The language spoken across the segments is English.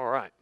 All right.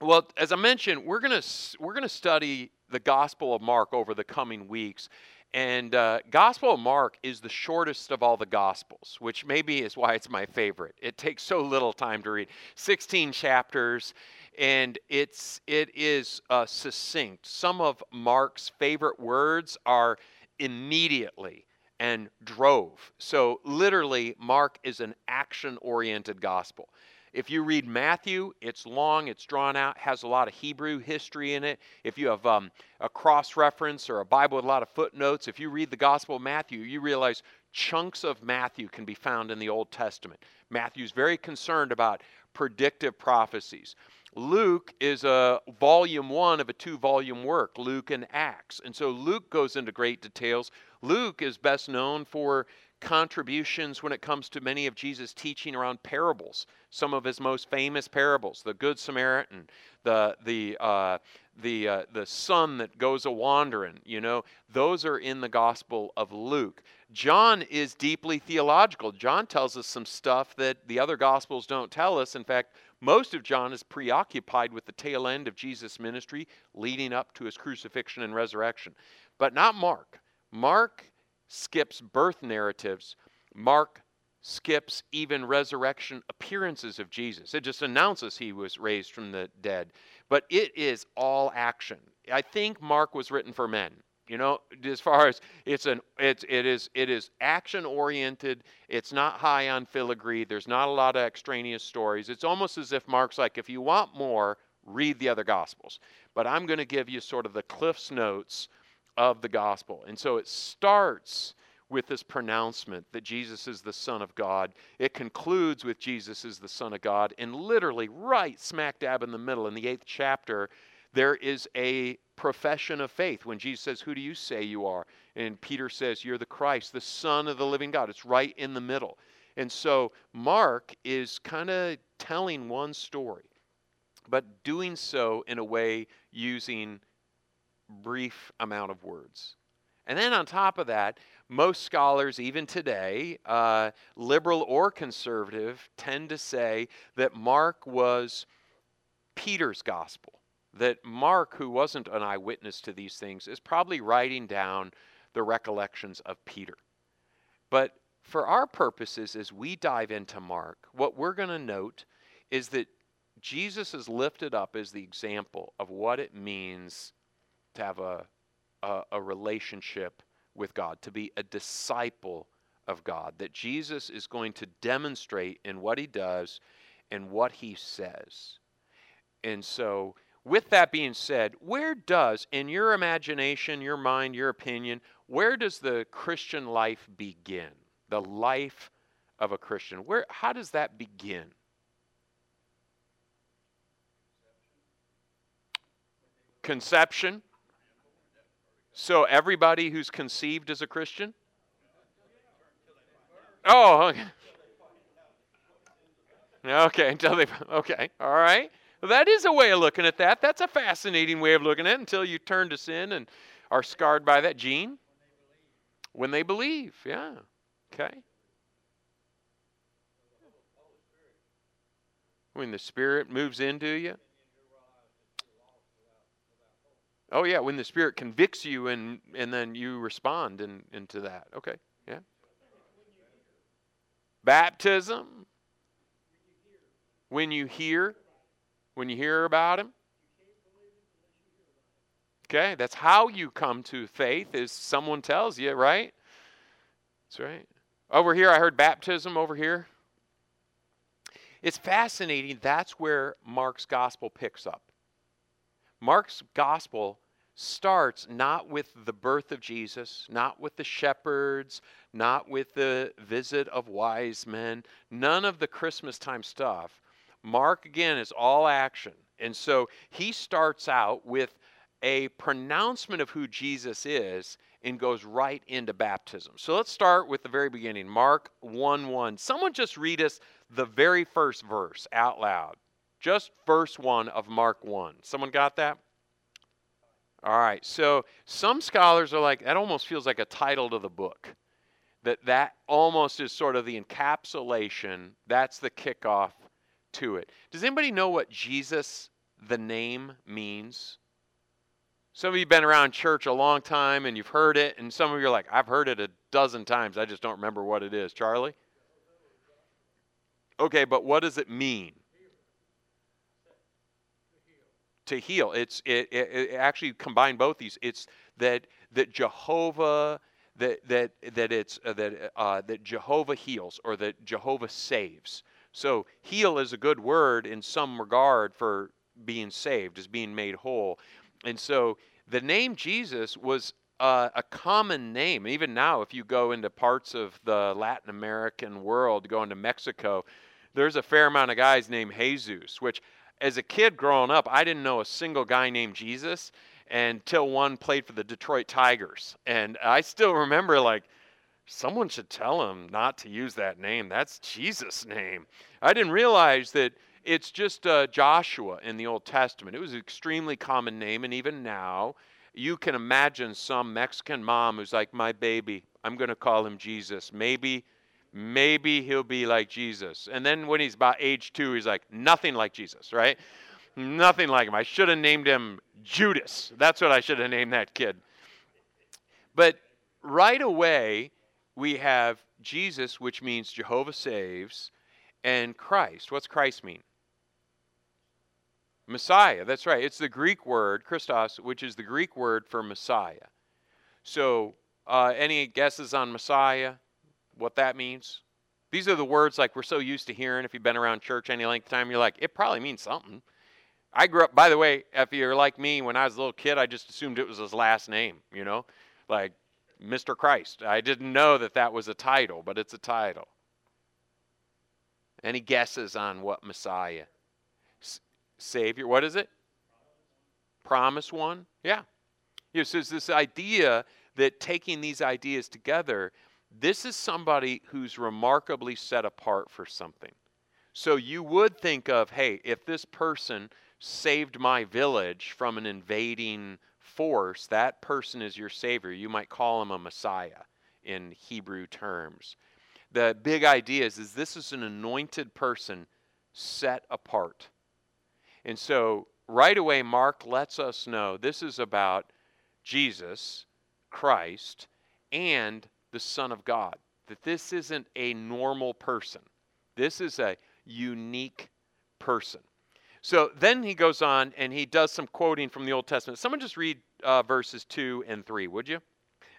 Well, as I mentioned, we're going to we're to study the Gospel of Mark over the coming weeks. And uh, Gospel of Mark is the shortest of all the Gospels, which maybe is why it's my favorite. It takes so little time to read 16 chapters, and it's, it is uh, succinct. Some of Mark's favorite words are immediately and drove. So, literally, Mark is an action oriented gospel. If you read Matthew, it's long, it's drawn out, has a lot of Hebrew history in it. If you have um, a cross reference or a Bible with a lot of footnotes, if you read the Gospel of Matthew, you realize chunks of Matthew can be found in the Old Testament. Matthew's very concerned about predictive prophecies. Luke is a volume one of a two volume work, Luke and Acts. And so Luke goes into great details. Luke is best known for contributions when it comes to many of Jesus' teaching around parables. Some of his most famous parables, the Good Samaritan, the the uh, the uh, the son that goes a wandering. You know, those are in the Gospel of Luke. John is deeply theological. John tells us some stuff that the other Gospels don't tell us. In fact, most of John is preoccupied with the tail end of Jesus' ministry leading up to his crucifixion and resurrection, but not Mark. Mark skips birth narratives. Mark skips even resurrection appearances of Jesus. It just announces he was raised from the dead. But it is all action. I think Mark was written for men. You know, as far as it's an it's it is it is action oriented. It's not high on filigree. There's not a lot of extraneous stories. It's almost as if Mark's like, if you want more, read the other gospels. But I'm going to give you sort of the Cliff's notes of the gospel. And so it starts with this pronouncement that Jesus is the Son of God. It concludes with Jesus is the Son of God. And literally, right smack dab in the middle, in the eighth chapter, there is a profession of faith when Jesus says, Who do you say you are? And Peter says, You're the Christ, the Son of the living God. It's right in the middle. And so Mark is kind of telling one story, but doing so in a way using brief amount of words. And then on top of that, most scholars, even today, uh, liberal or conservative, tend to say that Mark was Peter's gospel. That Mark, who wasn't an eyewitness to these things, is probably writing down the recollections of Peter. But for our purposes, as we dive into Mark, what we're going to note is that Jesus is lifted up as the example of what it means to have a, a, a relationship with God, to be a disciple of God, that Jesus is going to demonstrate in what he does and what he says. And so, with that being said, where does, in your imagination, your mind, your opinion, where does the Christian life begin? The life of a Christian. Where, how does that begin? Conception. So everybody who's conceived is a Christian? Oh, okay. Okay, until they okay, all right. Well, that is a way of looking at that. That's a fascinating way of looking at it until you turn to sin and are scarred by that gene. When they believe, yeah. Okay. When the Spirit moves into you. Oh yeah, when the Spirit convicts you and and then you respond in, into that. Okay, yeah. Baptism. When you hear, when you hear about Him. Okay, that's how you come to faith. Is someone tells you, right? That's right. Over here, I heard baptism. Over here. It's fascinating. That's where Mark's gospel picks up. Mark's gospel starts not with the birth of Jesus, not with the shepherds, not with the visit of wise men, none of the Christmas time stuff. Mark, again, is all action. And so he starts out with a pronouncement of who Jesus is and goes right into baptism. So let's start with the very beginning. Mark 1 1. Someone just read us the very first verse out loud. Just verse 1 of Mark 1. Someone got that? All right. So some scholars are like, that almost feels like a title to the book. That that almost is sort of the encapsulation. That's the kickoff to it. Does anybody know what Jesus, the name, means? Some of you have been around church a long time and you've heard it, and some of you are like, I've heard it a dozen times. I just don't remember what it is. Charlie? Okay, but what does it mean? To heal. It's it, it, it actually combined both these. It's that that Jehovah that that that it's uh, that uh, that Jehovah heals or that Jehovah saves. So heal is a good word in some regard for being saved, as being made whole. And so the name Jesus was uh, a common name. Even now, if you go into parts of the Latin American world, go into Mexico, there's a fair amount of guys named Jesus, which as a kid growing up, I didn't know a single guy named Jesus until one played for the Detroit Tigers. And I still remember, like, someone should tell him not to use that name. That's Jesus' name. I didn't realize that it's just uh, Joshua in the Old Testament. It was an extremely common name, and even now, you can imagine some Mexican mom who's like, My baby, I'm going to call him Jesus. Maybe maybe he'll be like Jesus. And then when he's about age two, he's like, nothing like Jesus, right? Nothing like him. I should have named him Judas. That's what I should have named that kid. But right away, we have Jesus, which means Jehovah saves, and Christ. What's Christ mean? Messiah. That's right. It's the Greek word, Christos, which is the Greek word for Messiah. So, uh, any guesses on Messiah? What that means? These are the words like we're so used to hearing. If you've been around church any length of time, you're like, it probably means something. I grew up, by the way, if you're like me, when I was a little kid, I just assumed it was his last name, you know, like Mr. Christ. I didn't know that that was a title, but it's a title. Any guesses on what Messiah? S- Savior, what is it? Promise one? Yeah. Know, so it's this idea that taking these ideas together this is somebody who's remarkably set apart for something. So you would think of, hey, if this person saved my village from an invading force, that person is your savior. You might call him a Messiah in Hebrew terms. The big idea is, is this is an anointed person set apart. And so right away, Mark lets us know this is about Jesus, Christ, and the Son of God. That this isn't a normal person, this is a unique person. So then he goes on and he does some quoting from the Old Testament. Someone just read uh, verses 2 and 3, would you?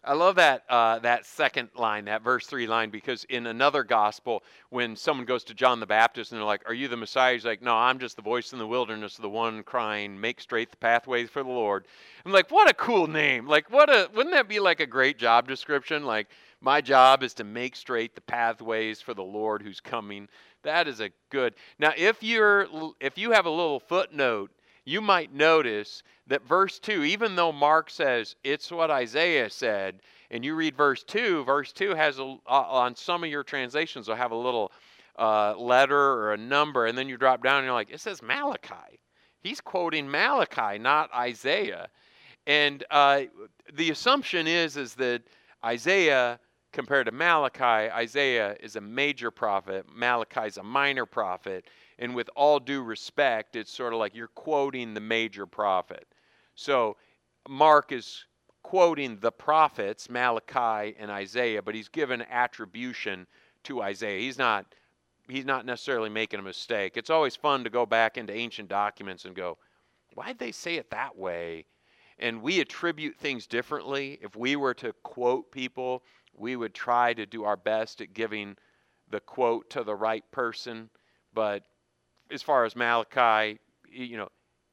I love that uh, that second line, that verse three line, because in another gospel, when someone goes to John the Baptist and they're like, "Are you the Messiah?" He's like, "No, I'm just the voice in the wilderness, the one crying, make straight the pathways for the Lord." I'm like, "What a cool name! Like, what a wouldn't that be like a great job description? Like, my job is to make straight the pathways for the Lord who's coming. That is a good. Now, if you're if you have a little footnote, you might notice that verse 2, even though Mark says it's what Isaiah said, and you read verse 2, verse 2 has a, uh, on some of your translations will have a little uh, letter or a number, and then you drop down and you're like, it says Malachi. He's quoting Malachi, not Isaiah. And uh, the assumption is is that Isaiah compared to Malachi, Isaiah is a major prophet, Malachi is a minor prophet, and with all due respect, it's sort of like you're quoting the major prophet. So Mark is quoting the prophets, Malachi and Isaiah, but he's given attribution to Isaiah. He's not he's not necessarily making a mistake. It's always fun to go back into ancient documents and go, why'd they say it that way? And we attribute things differently. If we were to quote people, we would try to do our best at giving the quote to the right person. But as far as Malachi, you know,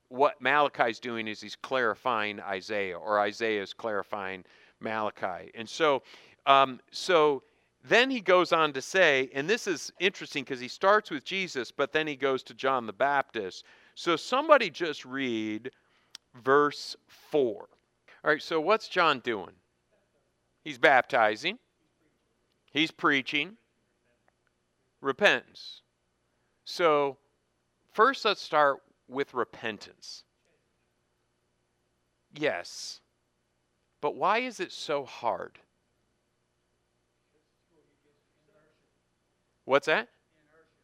what Malachi's doing is he's clarifying Isaiah, or Isaiah is clarifying Malachi. And so, um, so then he goes on to say, and this is interesting because he starts with Jesus, but then he goes to John the Baptist. So somebody just read verse 4. All right, so what's John doing? He's baptizing, he's preaching, repentance. So, first, let's start with repentance. Yes, but why is it so hard? What's that?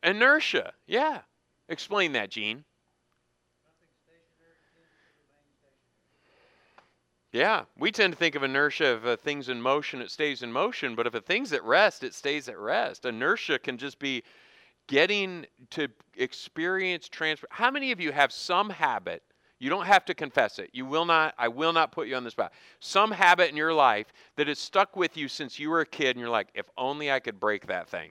Inertia. Yeah. Explain that, Gene. Yeah, we tend to think of inertia of uh, things in motion, it stays in motion, but if a thing's at rest, it stays at rest. Inertia can just be getting to experience transfer. How many of you have some habit? You don't have to confess it. You will not, I will not put you on the spot. Some habit in your life that has stuck with you since you were a kid, and you're like, if only I could break that thing.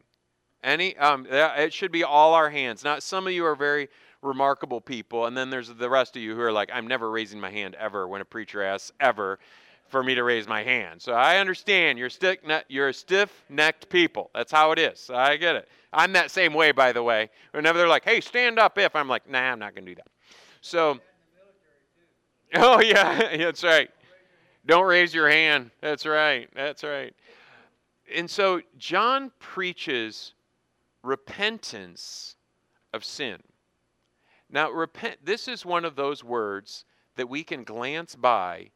Any, um, it should be all our hands. Not some of you are very remarkable people. And then there's the rest of you who are like, I'm never raising my hand ever when a preacher asks ever for me to raise my hand. So I understand you're stiff you're a stiff-necked people. That's how it is. I get it. I'm that same way, by the way. Whenever they're like, "Hey, stand up," if I'm like, "Nah, I'm not gonna do that." So, oh yeah, that's right. Don't raise your hand. That's right. That's right. And so John preaches repentance of sin. Now, repent, this is one of those words that we can glance by,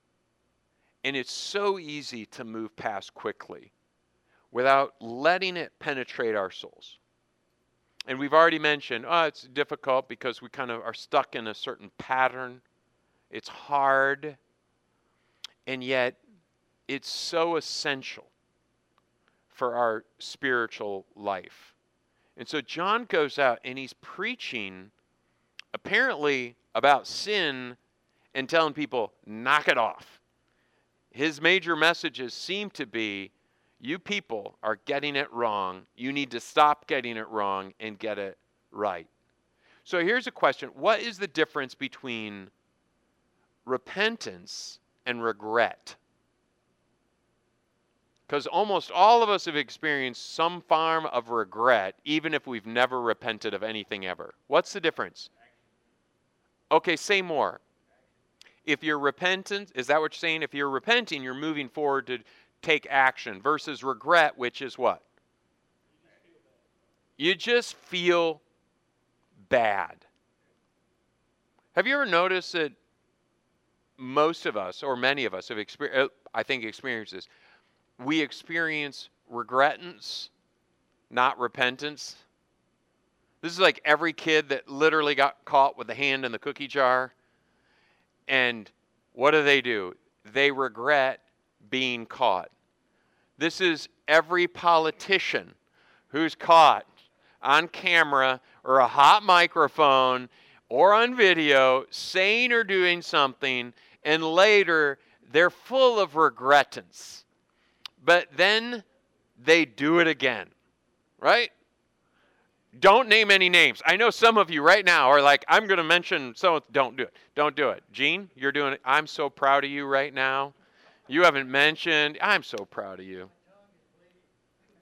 and it's so easy to move past quickly without letting it penetrate our souls. And we've already mentioned, oh, it's difficult because we kind of are stuck in a certain pattern. It's hard, and yet it's so essential for our spiritual life. And so John goes out and he's preaching apparently about sin and telling people, knock it off. His major messages seem to be you people are getting it wrong. You need to stop getting it wrong and get it right. So here's a question What is the difference between repentance and regret? Because almost all of us have experienced some form of regret, even if we've never repented of anything ever. What's the difference? Okay, say more. If you're repentant, is that what you're saying? If you're repenting, you're moving forward to take action versus regret, which is what? You just feel bad. Have you ever noticed that most of us, or many of us, have experienced, uh, I think, experiences, we experience regretance, not repentance? This is like every kid that literally got caught with a hand in the cookie jar. And what do they do? They regret being caught. This is every politician who's caught on camera or a hot microphone or on video saying or doing something, and later they're full of regretance. But then they do it again, right? Don't name any names. I know some of you right now are like, I'm going to mention so don't do it. Don't do it. Gene, you're doing it. I'm so proud of you right now. You haven't mentioned. I'm so proud of you.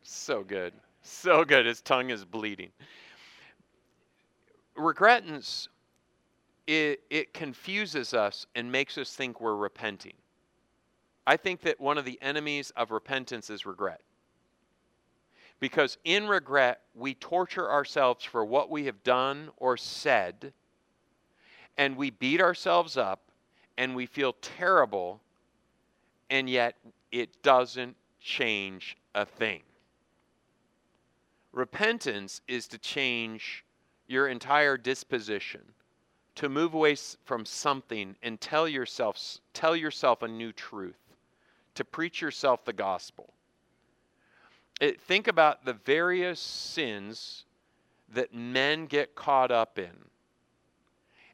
So good. So good. His tongue is bleeding. Regretance, it, it confuses us and makes us think we're repenting. I think that one of the enemies of repentance is regret. Because in regret, we torture ourselves for what we have done or said, and we beat ourselves up, and we feel terrible, and yet it doesn't change a thing. Repentance is to change your entire disposition, to move away from something and tell yourself, tell yourself a new truth, to preach yourself the gospel it, think about the various sins that men get caught up in.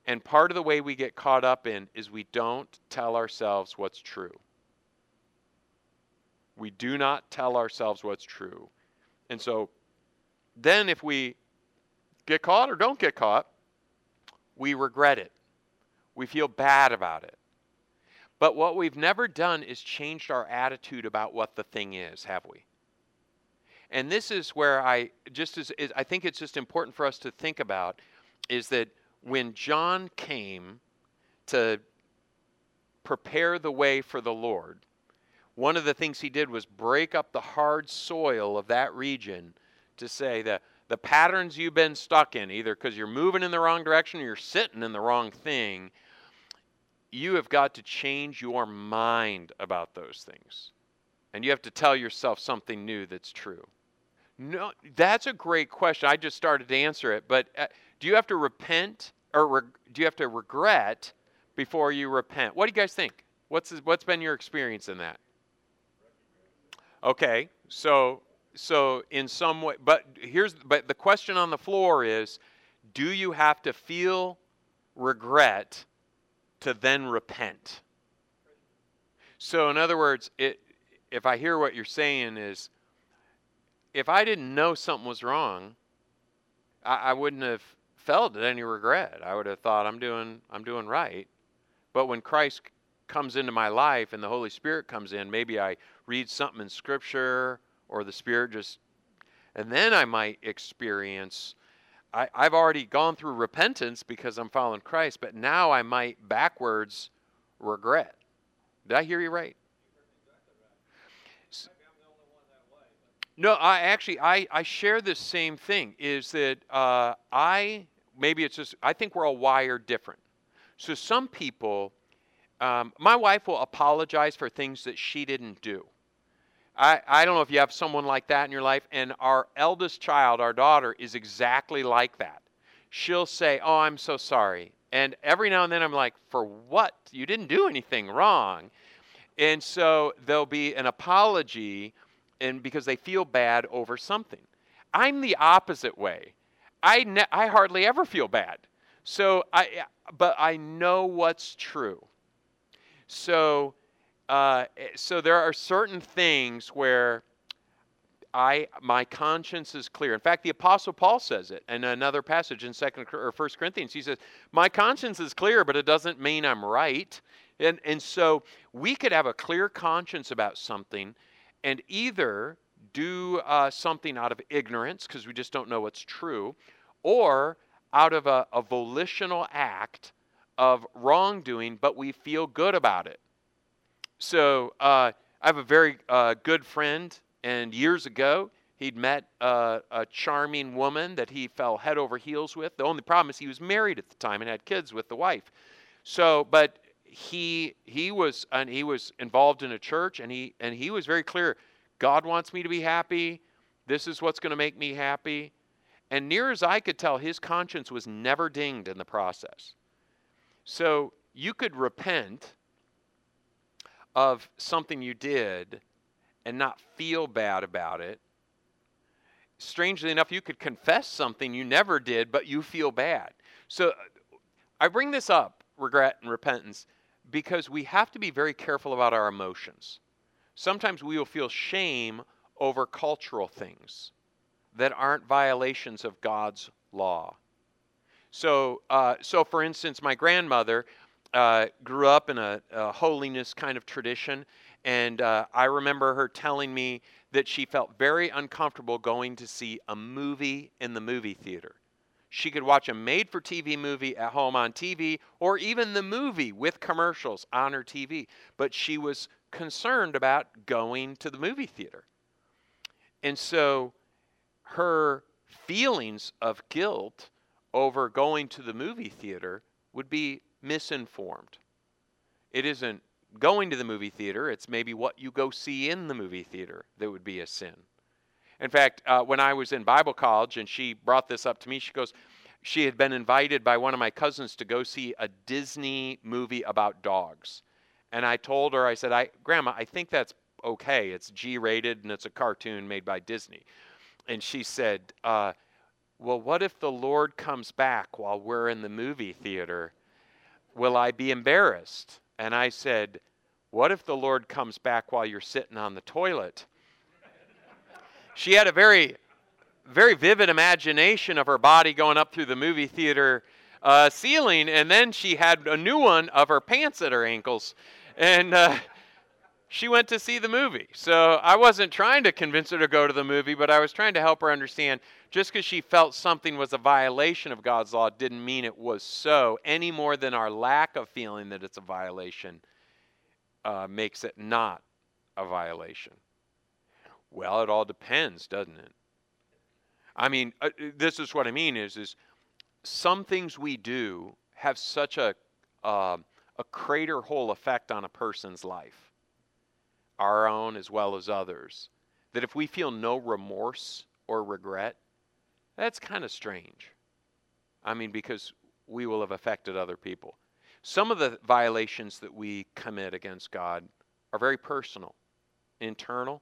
And part of the way we get caught up in is we don't tell ourselves what's true. We do not tell ourselves what's true. And so then if we get caught or don't get caught, we regret it. We feel bad about it. But what we've never done is changed our attitude about what the thing is, have we? And this is where I just as I think it's just important for us to think about is that when John came to prepare the way for the Lord, one of the things he did was break up the hard soil of that region to say that the patterns you've been stuck in, either because you're moving in the wrong direction or you're sitting in the wrong thing, you have got to change your mind about those things. And you have to tell yourself something new that's true. No, that's a great question. I just started to answer it, but uh, Do you have to repent or re- do you have to regret before you repent? What do you guys think? What's what's been your experience in that? Okay, so so in some way, but here's but the question on the floor is, do you have to feel regret to then repent? So in other words, it if I hear what you're saying is, if I didn't know something was wrong, I, I wouldn't have felt any regret. I would have thought I'm doing I'm doing right. But when Christ comes into my life and the Holy Spirit comes in, maybe I read something in Scripture or the Spirit just, and then I might experience. I, I've already gone through repentance because I'm following Christ, but now I might backwards regret. Did I hear you right? No, I actually I, I share the same thing. Is that uh, I maybe it's just I think we're all wired different. So some people, um, my wife will apologize for things that she didn't do. I, I don't know if you have someone like that in your life, and our eldest child, our daughter, is exactly like that. She'll say, Oh, I'm so sorry. And every now and then I'm like, For what? You didn't do anything wrong. And so there'll be an apology and because they feel bad over something. I'm the opposite way. I, ne- I hardly ever feel bad. So I, but I know what's true. So, uh, so there are certain things where I, my conscience is clear. In fact, the Apostle Paul says it in another passage in Second or First Corinthians. He says, "My conscience is clear, but it doesn't mean I'm right." And and so we could have a clear conscience about something, and either do uh, something out of ignorance because we just don't know what's true, or out of a, a volitional act of wrongdoing, but we feel good about it. So uh, I have a very uh, good friend, and years ago, he'd met a charming woman that he fell head over heels with. The only problem is he was married at the time and had kids with the wife. So, but he he was and he was involved in a church and he and he was very clear god wants me to be happy. This is what's going to make me happy. And near as i could tell his conscience was never dinged in the process. So you could repent of something you did and not feel bad about it. Strangely enough you could confess something you never did but you feel bad. So i bring this up regret and repentance because we have to be very careful about our emotions. Sometimes we will feel shame over cultural things that aren't violations of God's law. So, uh, so for instance, my grandmother uh, grew up in a, a, holiness kind of tradition, and uh, I remember her telling me that she felt very uncomfortable going to see a movie in the movie theater. She could watch a made for TV movie at home on TV or even the movie with commercials on her TV. But she was concerned about going to the movie theater. And so her feelings of guilt over going to the movie theater would be misinformed. It isn't going to the movie theater, it's maybe what you go see in the movie theater that would be a sin. In fact, uh, when I was in Bible college and she brought this up to me, she goes, she had been invited by one of my cousins to go see a Disney movie about dogs. And I told her, I said, I, Grandma, I think that's okay. It's G rated and it's a cartoon made by Disney. And she said, uh, Well, what if the Lord comes back while we're in the movie theater? Will I be embarrassed? And I said, What if the Lord comes back while you're sitting on the toilet? She had a very, very vivid imagination of her body going up through the movie theater uh, ceiling, and then she had a new one of her pants at her ankles, and uh, she went to see the movie. So I wasn't trying to convince her to go to the movie, but I was trying to help her understand just because she felt something was a violation of God's law didn't mean it was so, any more than our lack of feeling that it's a violation uh, makes it not a violation. Well, it all depends, doesn't it? I mean, uh, uh, this is what I mean is is some things we do have such a uh, a crater hole effect on a person's life, our own as well as others, that if we feel no remorse or regret, that's kind of strange. I mean, because we will have affected other people. Some of the violations that we commit against God are very personal, internal,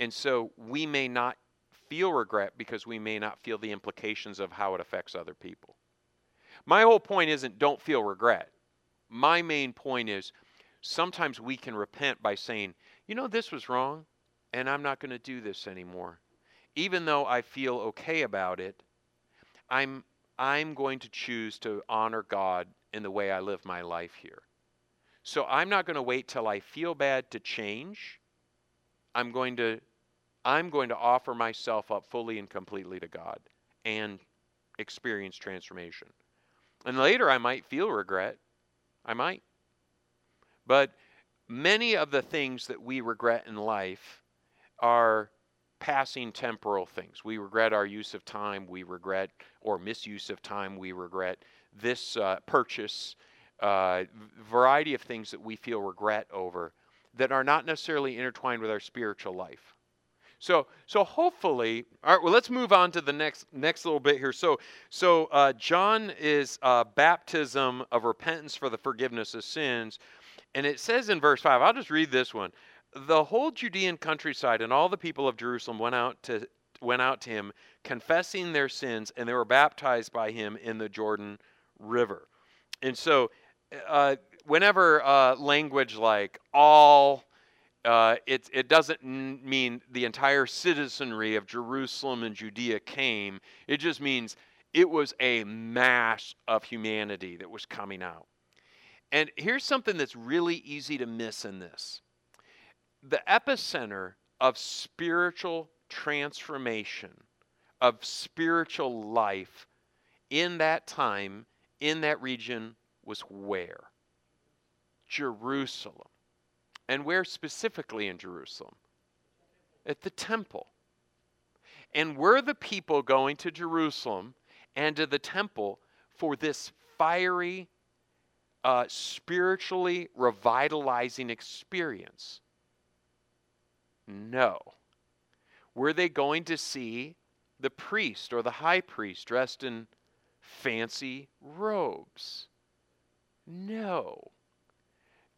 and so we may not feel regret because we may not feel the implications of how it affects other people. My whole point isn't don't feel regret. My main point is sometimes we can repent by saying, you know, this was wrong, and I'm not going to do this anymore. Even though I feel okay about it, I'm, I'm going to choose to honor God in the way I live my life here. So I'm not going to wait till I feel bad to change. I'm going to I'm going to offer myself up fully and completely to God and experience transformation. And later I might feel regret. I might. But many of the things that we regret in life are passing temporal things. We regret our use of time, we regret or misuse of time, we regret this uh, purchase, uh, variety of things that we feel regret over that are not necessarily intertwined with our spiritual life. So, so hopefully, all right. Well, let's move on to the next next little bit here. So, so uh, John is uh, baptism of repentance for the forgiveness of sins, and it says in verse five. I'll just read this one. The whole Judean countryside and all the people of Jerusalem went out to went out to him, confessing their sins, and they were baptized by him in the Jordan River. And so, uh, whenever uh, language like all uh, it, it doesn't mean the entire citizenry of Jerusalem and Judea came. It just means it was a mass of humanity that was coming out. And here's something that's really easy to miss in this the epicenter of spiritual transformation, of spiritual life in that time, in that region, was where? Jerusalem. And where specifically in Jerusalem? At the temple. And were the people going to Jerusalem and to the temple for this fiery, uh, spiritually revitalizing experience? No. Were they going to see the priest or the high priest dressed in fancy robes? No.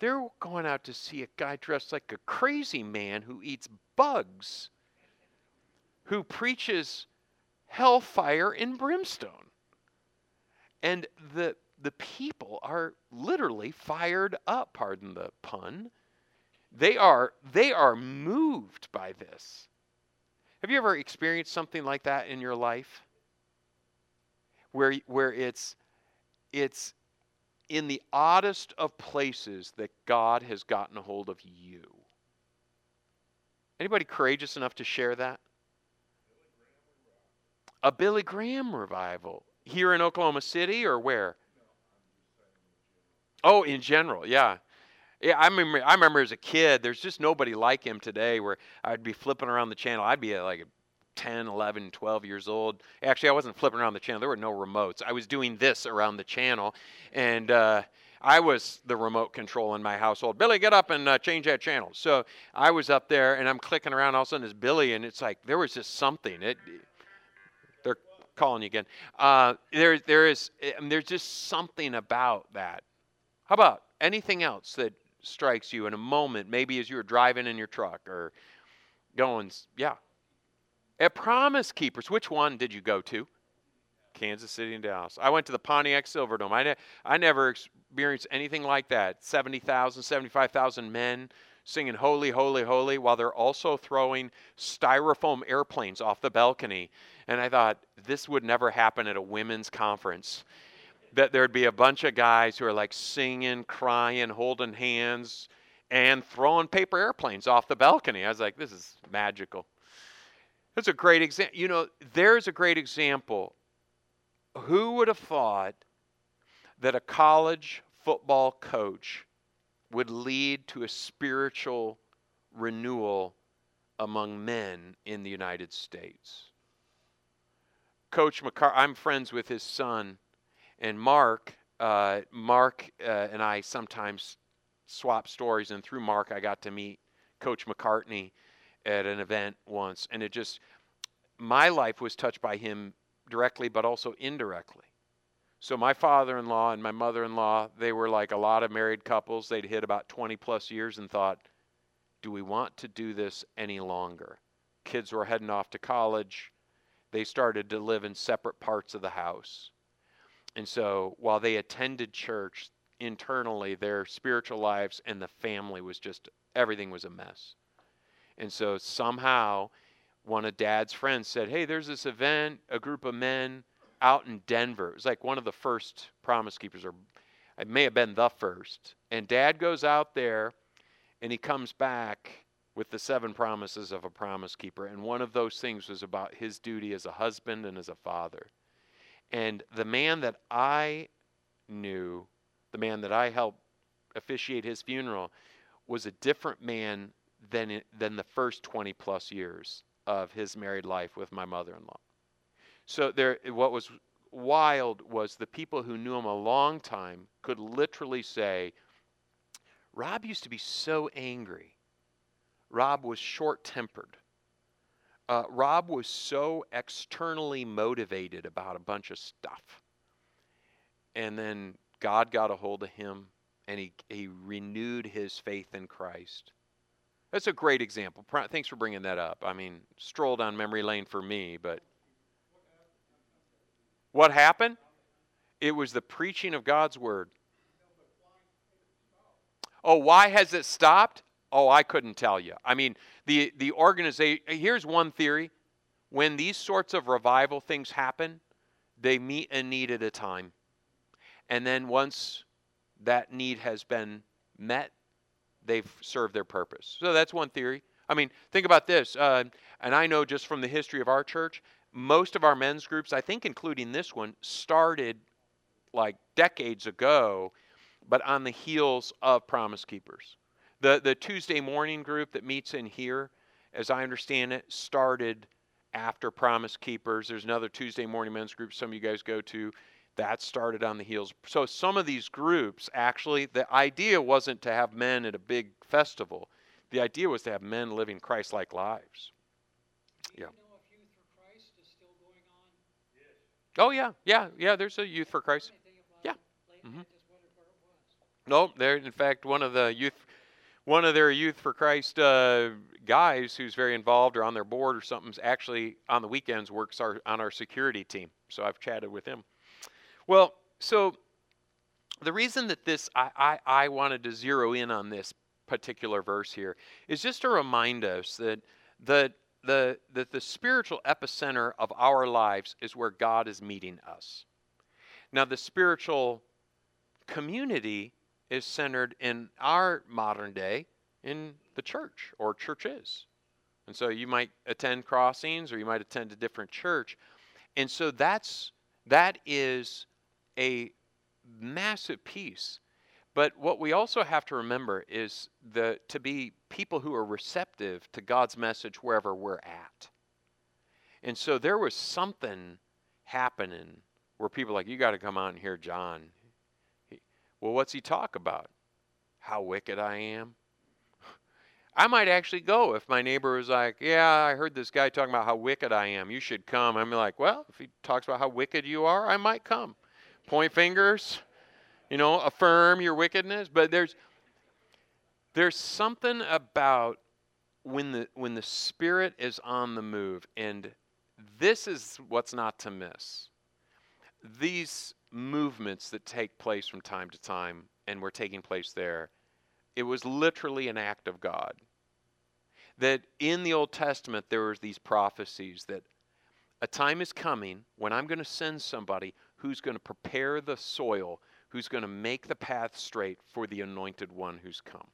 They're going out to see a guy dressed like a crazy man who eats bugs, who preaches hellfire and brimstone. And the, the people are literally fired up, pardon the pun. They are, they are moved by this. Have you ever experienced something like that in your life? Where, where it's, it's in the oddest of places that God has gotten a hold of you. Anybody courageous enough to share that? A Billy Graham revival here in Oklahoma City or where? Oh, in general, yeah. Yeah, I remember. I remember as a kid. There's just nobody like him today. Where I'd be flipping around the channel. I'd be like 10, 11, 12 years old. Actually, I wasn't flipping around the channel. There were no remotes. I was doing this around the channel, and uh, I was the remote control in my household. Billy, get up and uh, change that channel. So I was up there, and I'm clicking around. All of a sudden, it's Billy, and it's like there was just something. It, they're calling you again. Uh, there, there is. Um, there's just something about that. How about anything else that strikes you in a moment? Maybe as you were driving in your truck or going, yeah, at Promise Keepers, which one did you go to? Kansas City and Dallas. I went to the Pontiac Silverdome. I, ne- I never experienced anything like that. 70,000, 75,000 men singing Holy, Holy, Holy while they're also throwing styrofoam airplanes off the balcony. And I thought, this would never happen at a women's conference. That there'd be a bunch of guys who are like singing, crying, holding hands, and throwing paper airplanes off the balcony. I was like, this is magical. That's a great example. You know, there's a great example. Who would have thought that a college football coach would lead to a spiritual renewal among men in the United States? Coach McCartney, I'm friends with his son, and Mark. Uh, Mark uh, and I sometimes swap stories, and through Mark, I got to meet Coach McCartney at an event once, and it just my life was touched by him directly, but also indirectly. So my father-in-law and my mother-in-law, they were like a lot of married couples. They'd hit about 20 plus years and thought, do we want to do this any longer? Kids were heading off to college. They started to live in separate parts of the house. And so while they attended church, internally their spiritual lives and the family was just everything was a mess. And so somehow one of dad's friends said, Hey, there's this event, a group of men out in Denver. It was like one of the first Promise Keepers, or it may have been the first. And dad goes out there and he comes back with the seven promises of a promise keeper. And one of those things was about his duty as a husband and as a father. And the man that I knew, the man that I helped officiate his funeral, was a different man than, than the first 20 plus years of his married life with my mother in law. So there, what was wild was the people who knew him a long time could literally say, Rob used to be so angry. Rob was short tempered. Uh, Rob was so externally motivated about a bunch of stuff. And then God got a hold of him and he, he renewed his faith in Christ. That's a great example. Thanks for bringing that up. I mean, strolled down memory lane for me, but what happened? It was the preaching of God's word. Oh, why has it stopped? Oh, I couldn't tell you. I mean, the the organization here's one theory. When these sorts of revival things happen, they meet a need at a time. And then once that need has been met, they've served their purpose. So that's one theory. I mean, think about this. Uh, and I know just from the history of our church, most of our men's groups, I think including this one, started like decades ago, but on the heels of Promise Keepers. The, the Tuesday morning group that meets in here, as I understand it, started after Promise Keepers. There's another Tuesday morning men's group some of you guys go to. That started on the heels. So some of these groups, actually, the idea wasn't to have men at a big festival. The idea was to have men living Christ-like lives. Yeah. Oh yeah, yeah, yeah. There's a Youth for Christ. Yeah. Mm-hmm. No, there. In fact, one of the youth, one of their Youth for Christ uh, guys who's very involved or on their board or something's actually on the weekends works our, on our security team. So I've chatted with him. Well, so the reason that this I, I, I wanted to zero in on this particular verse here is just to remind us that that the, the, the spiritual epicenter of our lives is where God is meeting us. Now, the spiritual community is centered in our modern day in the church or churches. And so you might attend crossings or you might attend a different church. And so that's that is a massive piece but what we also have to remember is the, to be people who are receptive to God's message wherever we're at. And so there was something happening where people like, you got to come out and hear John. He, well, what's he talk about? How wicked I am? I might actually go if my neighbor was like, Yeah, I heard this guy talking about how wicked I am. You should come. I'm like, Well, if he talks about how wicked you are, I might come. Point fingers you know, affirm your wickedness. But there's there's something about when the when the spirit is on the move, and this is what's not to miss. These movements that take place from time to time and were taking place there, it was literally an act of God. That in the Old Testament there was these prophecies that a time is coming when I'm going to send somebody who's going to prepare the soil who's going to make the path straight for the anointed one who's come.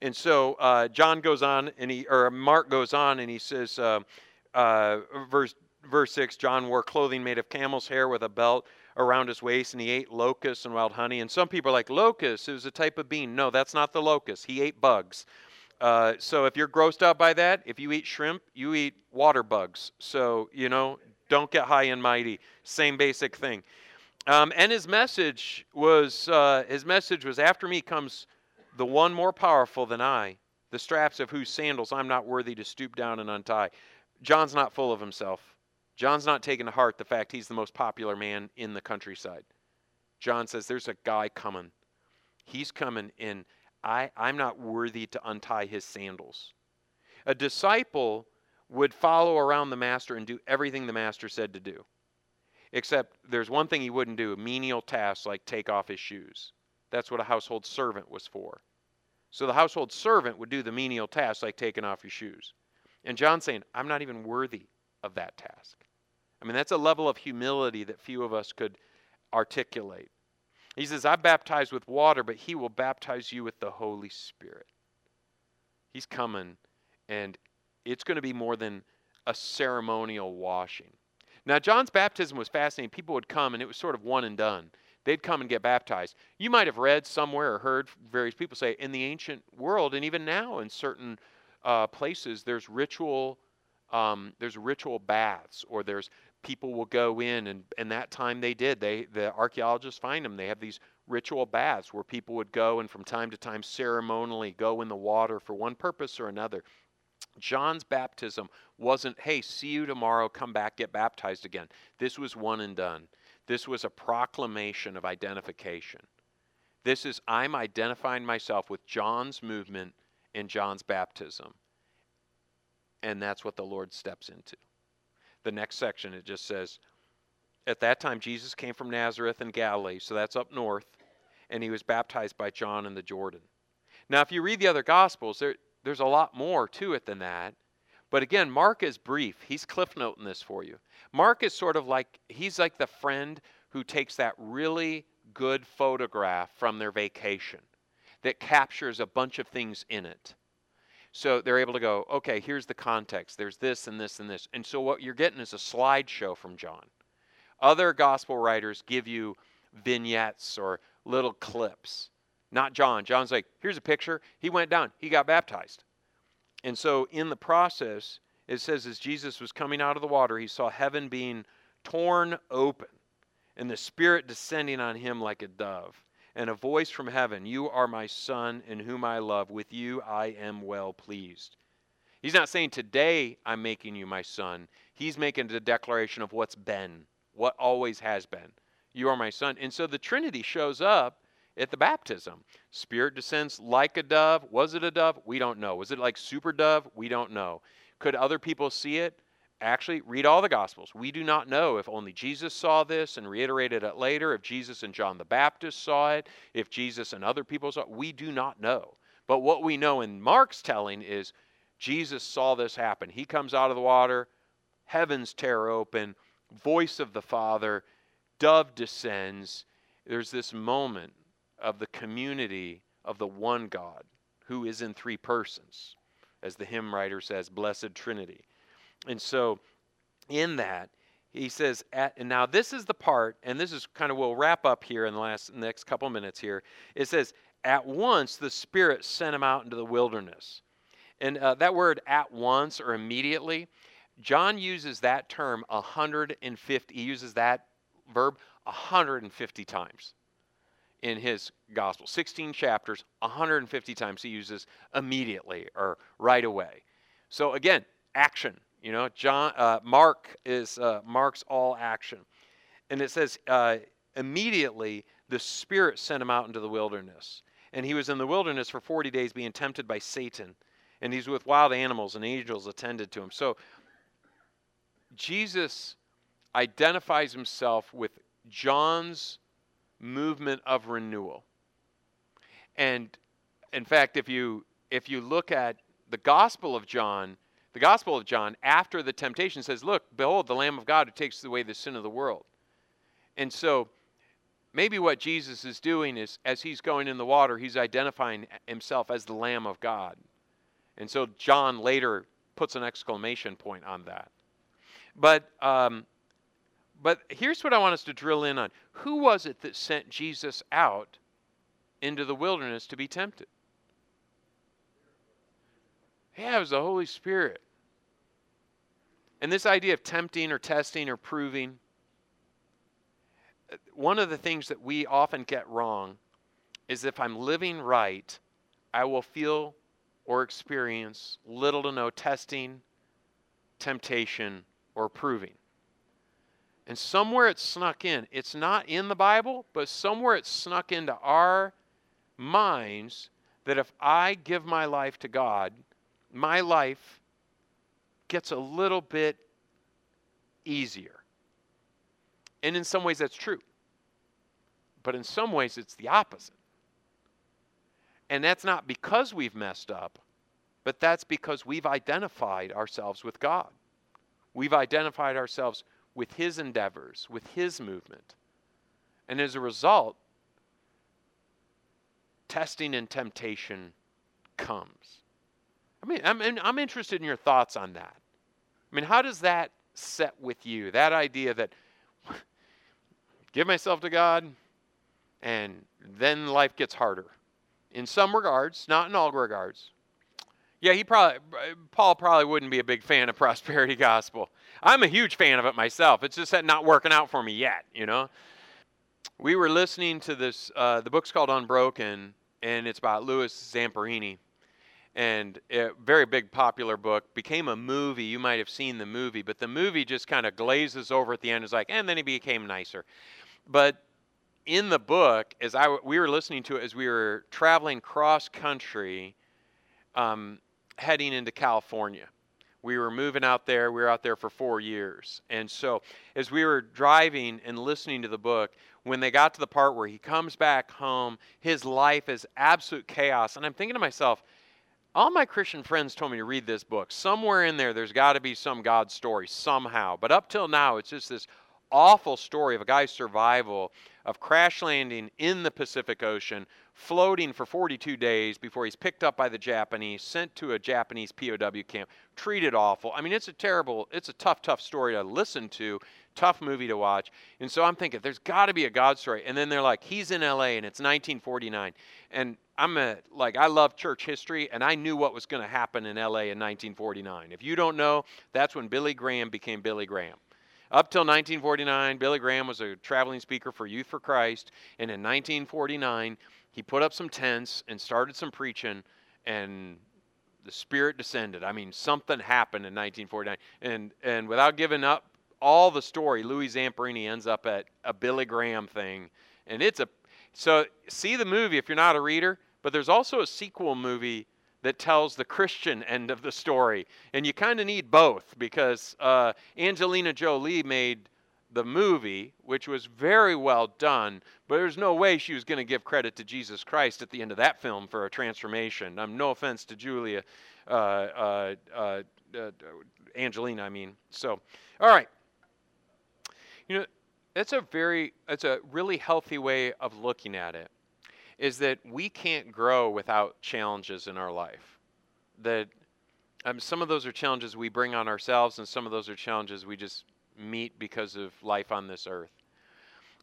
And so uh, John goes on, and he or Mark goes on, and he says, uh, uh, verse verse six: John wore clothing made of camel's hair with a belt around his waist, and he ate locusts and wild honey. And some people are like, locusts is a type of bean. No, that's not the locust. He ate bugs. Uh, so if you're grossed out by that, if you eat shrimp, you eat water bugs. So you know, don't get high and mighty. Same basic thing. Um, and his message was uh, his message was after me comes the one more powerful than I, the straps of whose sandals I'm not worthy to stoop down and untie. John's not full of himself. John's not taking to heart the fact he's the most popular man in the countryside. John says, There's a guy coming. He's coming, and I, I'm not worthy to untie his sandals. A disciple would follow around the master and do everything the master said to do. Except there's one thing he wouldn't do menial tasks like take off his shoes. That's what a household servant was for. So the household servant would do the menial tasks like taking off your shoes. And John's saying, I'm not even worthy of that task. I mean, that's a level of humility that few of us could articulate. He says, I baptize with water, but he will baptize you with the Holy Spirit. He's coming, and it's going to be more than a ceremonial washing. Now, John's baptism was fascinating. People would come, and it was sort of one and done. They'd come and get baptized. You might have read somewhere or heard various people say in the ancient world, and even now in certain uh, places, there's ritual, um, there's ritual baths, or there's people will go in, and, and that time they did. They the archaeologists find them. They have these ritual baths where people would go and from time to time ceremonially go in the water for one purpose or another. John's baptism wasn't, hey, see you tomorrow, come back, get baptized again. This was one and done. This was a proclamation of identification. This is, I'm identifying myself with John's movement and John's baptism. And that's what the Lord steps into. The next section, it just says, At that time, Jesus came from Nazareth in Galilee, so that's up north, and he was baptized by John in the Jordan. Now, if you read the other Gospels, there, there's a lot more to it than that. But again, Mark is brief. He's cliff noting this for you. Mark is sort of like, he's like the friend who takes that really good photograph from their vacation that captures a bunch of things in it. So they're able to go, okay, here's the context. There's this and this and this. And so what you're getting is a slideshow from John. Other gospel writers give you vignettes or little clips. Not John. John's like, here's a picture. He went down, he got baptized. And so in the process, it says as Jesus was coming out of the water, he saw heaven being torn open and the Spirit descending on him like a dove. And a voice from heaven, You are my Son, in whom I love. With you I am well pleased. He's not saying, Today I'm making you my son. He's making the declaration of what's been, what always has been. You are my son. And so the Trinity shows up at the baptism. Spirit descends like a dove. Was it a dove? We don't know. Was it like super dove? We don't know. Could other people see it? Actually, read all the Gospels. We do not know if only Jesus saw this and reiterated it later, if Jesus and John the Baptist saw it, if Jesus and other people saw it. We do not know. But what we know in Mark's telling is Jesus saw this happen. He comes out of the water, heavens tear open, voice of the Father, dove descends. There's this moment of the community of the one God who is in three persons. As the hymn writer says, Blessed Trinity. And so, in that, he says, at, and now this is the part, and this is kind of, we'll wrap up here in the last next couple minutes here. It says, At once the Spirit sent him out into the wilderness. And uh, that word at once or immediately, John uses that term 150, he uses that verb 150 times in his gospel. 16 chapters, 150 times he uses immediately or right away. So again, action. You know, John uh, Mark is uh, Mark's all action, and it says uh, immediately the Spirit sent him out into the wilderness, and he was in the wilderness for 40 days being tempted by Satan, and he's with wild animals and angels attended to him. So Jesus identifies himself with John's movement of renewal. And in fact, if you if you look at the Gospel of John, the Gospel of John after the temptation says, "Look, behold, the Lamb of God who takes away the sin of the world." And so maybe what Jesus is doing is as he's going in the water, he's identifying himself as the Lamb of God. And so John later puts an exclamation point on that. But um, but here's what I want us to drill in on. Who was it that sent Jesus out into the wilderness to be tempted? Yeah, it was the Holy Spirit. And this idea of tempting or testing or proving, one of the things that we often get wrong is if I'm living right, I will feel or experience little to no testing, temptation, or proving. And somewhere it's snuck in. It's not in the Bible, but somewhere it's snuck into our minds that if I give my life to God, my life gets a little bit easier. And in some ways, that's true. But in some ways, it's the opposite. And that's not because we've messed up, but that's because we've identified ourselves with God. We've identified ourselves with His endeavors, with His movement. And as a result, testing and temptation comes. I mean, I'm, I'm interested in your thoughts on that. I mean, how does that set with you? That idea that give myself to God and then life gets harder. In some regards, not in all regards. Yeah, he probably Paul probably wouldn't be a big fan of prosperity gospel. I'm a huge fan of it myself. It's just that not working out for me yet, you know. We were listening to this. Uh, the book's called Unbroken, and it's about Louis Zamperini, and a very big popular book. Became a movie. You might have seen the movie, but the movie just kind of glazes over at the end. Is like, and then he became nicer. But in the book, as I we were listening to it as we were traveling cross country. Um, heading into California. We were moving out there. We were out there for four years. And so, as we were driving and listening to the book, when they got to the part where he comes back home, his life is absolute chaos. And I'm thinking to myself, all my Christian friends told me to read this book. Somewhere in there, there's got to be some God story somehow. But up till now, it's just this awful story of a guy's survival of crash landing in the Pacific Ocean, floating for 42 days before he's picked up by the Japanese, sent to a Japanese POW camp, treated awful. I mean, it's a terrible, it's a tough, tough story to listen to, tough movie to watch. And so I'm thinking, there's got to be a God story. And then they're like, he's in LA and it's 1949. And I'm a, like, I love church history and I knew what was going to happen in LA in 1949. If you don't know, that's when Billy Graham became Billy Graham. Up till 1949, Billy Graham was a traveling speaker for Youth for Christ. And in 1949, he put up some tents and started some preaching, and the Spirit descended. I mean, something happened in 1949. And, and without giving up all the story, Louis Zamperini ends up at a Billy Graham thing. And it's a. So see the movie if you're not a reader, but there's also a sequel movie that tells the Christian end of the story. And you kind of need both because uh, Angelina Jolie made the movie, which was very well done, but there's no way she was going to give credit to Jesus Christ at the end of that film for a transformation. Um, no offense to Julia, uh, uh, uh, uh Angelina, I mean. So, all right. You know, that's a very, that's a really healthy way of looking at it is that we can't grow without challenges in our life. That um, some of those are challenges we bring on ourselves, and some of those are challenges we just meet because of life on this earth.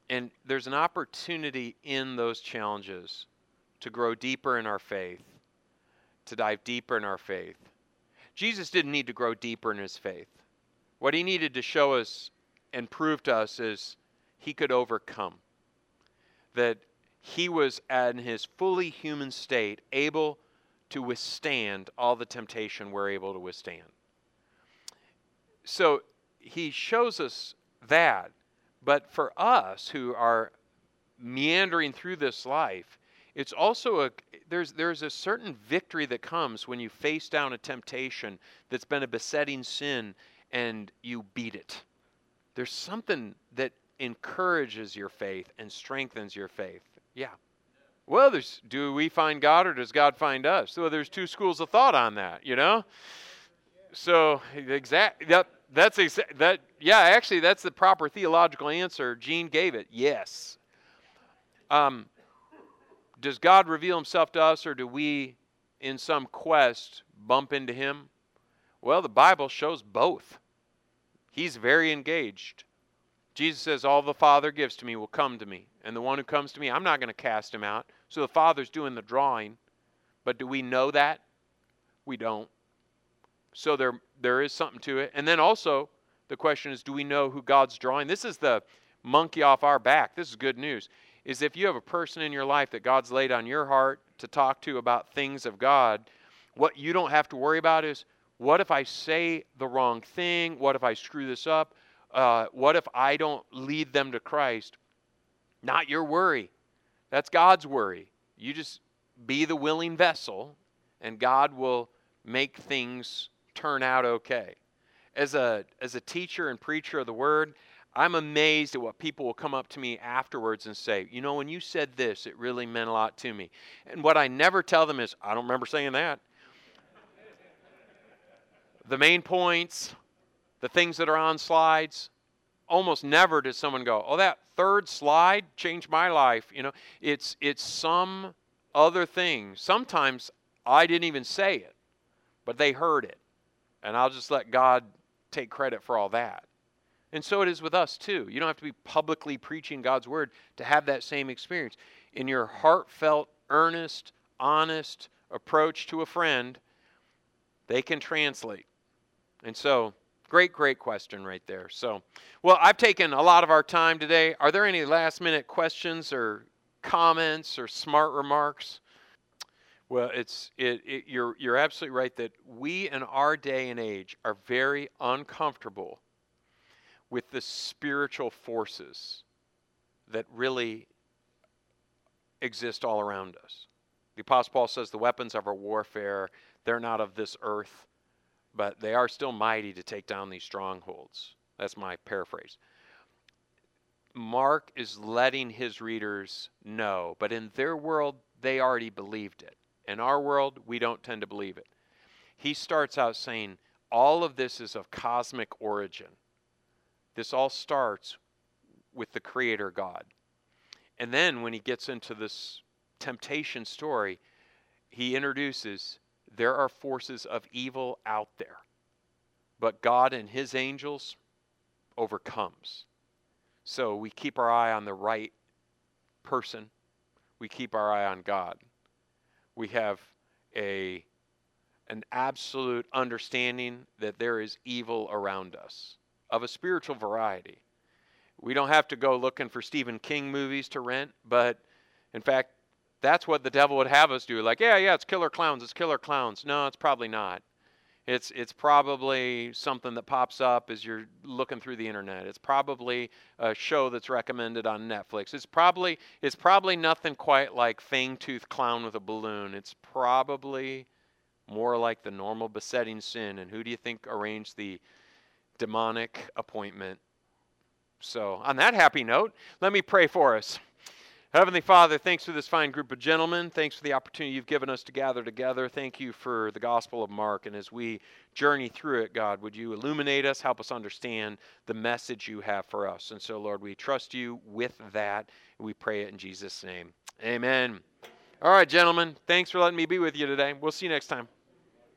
And there's an opportunity in those challenges to grow deeper in our faith, to dive deeper in our faith. Jesus didn't need to grow deeper in his faith. What he needed to show us and prove to us is he could overcome. That he was in his fully human state able to withstand all the temptation we're able to withstand. So he shows us that. But for us who are meandering through this life, it's also a there's there's a certain victory that comes when you face down a temptation that's been a besetting sin and you beat it. There's something that encourages your faith and strengthens your faith. Yeah. Well, there's do we find God or does God find us? So there's two schools of thought on that, you know. So exact that that's exa- that yeah actually that's the proper theological answer. Gene gave it. Yes. Um, does God reveal Himself to us, or do we, in some quest, bump into Him? Well, the Bible shows both. He's very engaged. Jesus says, All the Father gives to me will come to me. And the one who comes to me, I'm not going to cast him out. So the Father's doing the drawing. But do we know that? We don't. So there, there is something to it. And then also, the question is do we know who God's drawing? This is the monkey off our back. This is good news. Is if you have a person in your life that God's laid on your heart to talk to about things of God, what you don't have to worry about is what if I say the wrong thing? What if I screw this up? Uh, what if I don't lead them to Christ? Not your worry. That's God's worry. You just be the willing vessel, and God will make things turn out okay. As a, as a teacher and preacher of the word, I'm amazed at what people will come up to me afterwards and say, you know, when you said this, it really meant a lot to me. And what I never tell them is, I don't remember saying that. the main points, the things that are on slides, almost never does someone go, "Oh, that third slide changed my life." You know, it's it's some other thing. Sometimes I didn't even say it, but they heard it. And I'll just let God take credit for all that. And so it is with us too. You don't have to be publicly preaching God's word to have that same experience. In your heartfelt, earnest, honest approach to a friend, they can translate. And so Great, great question right there. So, well, I've taken a lot of our time today. Are there any last minute questions or comments or smart remarks? Well, it's it, it, you're you're absolutely right that we in our day and age are very uncomfortable with the spiritual forces that really exist all around us. The apostle Paul says the weapons of our warfare they're not of this earth but they are still mighty to take down these strongholds. That's my paraphrase. Mark is letting his readers know, but in their world, they already believed it. In our world, we don't tend to believe it. He starts out saying, all of this is of cosmic origin. This all starts with the Creator God. And then when he gets into this temptation story, he introduces there are forces of evil out there. But God and his angels overcomes. So we keep our eye on the right person. We keep our eye on God. We have a an absolute understanding that there is evil around us of a spiritual variety. We don't have to go looking for Stephen King movies to rent, but in fact, that's what the devil would have us do. Like, yeah, yeah, it's killer clowns, it's killer clowns. No, it's probably not. It's it's probably something that pops up as you're looking through the internet. It's probably a show that's recommended on Netflix. It's probably it's probably nothing quite like Fangtooth Clown with a balloon. It's probably more like the normal besetting sin. And who do you think arranged the demonic appointment? So, on that happy note, let me pray for us. Heavenly Father, thanks for this fine group of gentlemen. Thanks for the opportunity you've given us to gather together. Thank you for the Gospel of Mark. And as we journey through it, God, would you illuminate us, help us understand the message you have for us? And so, Lord, we trust you with that. We pray it in Jesus' name. Amen. All right, gentlemen, thanks for letting me be with you today. We'll see you next time.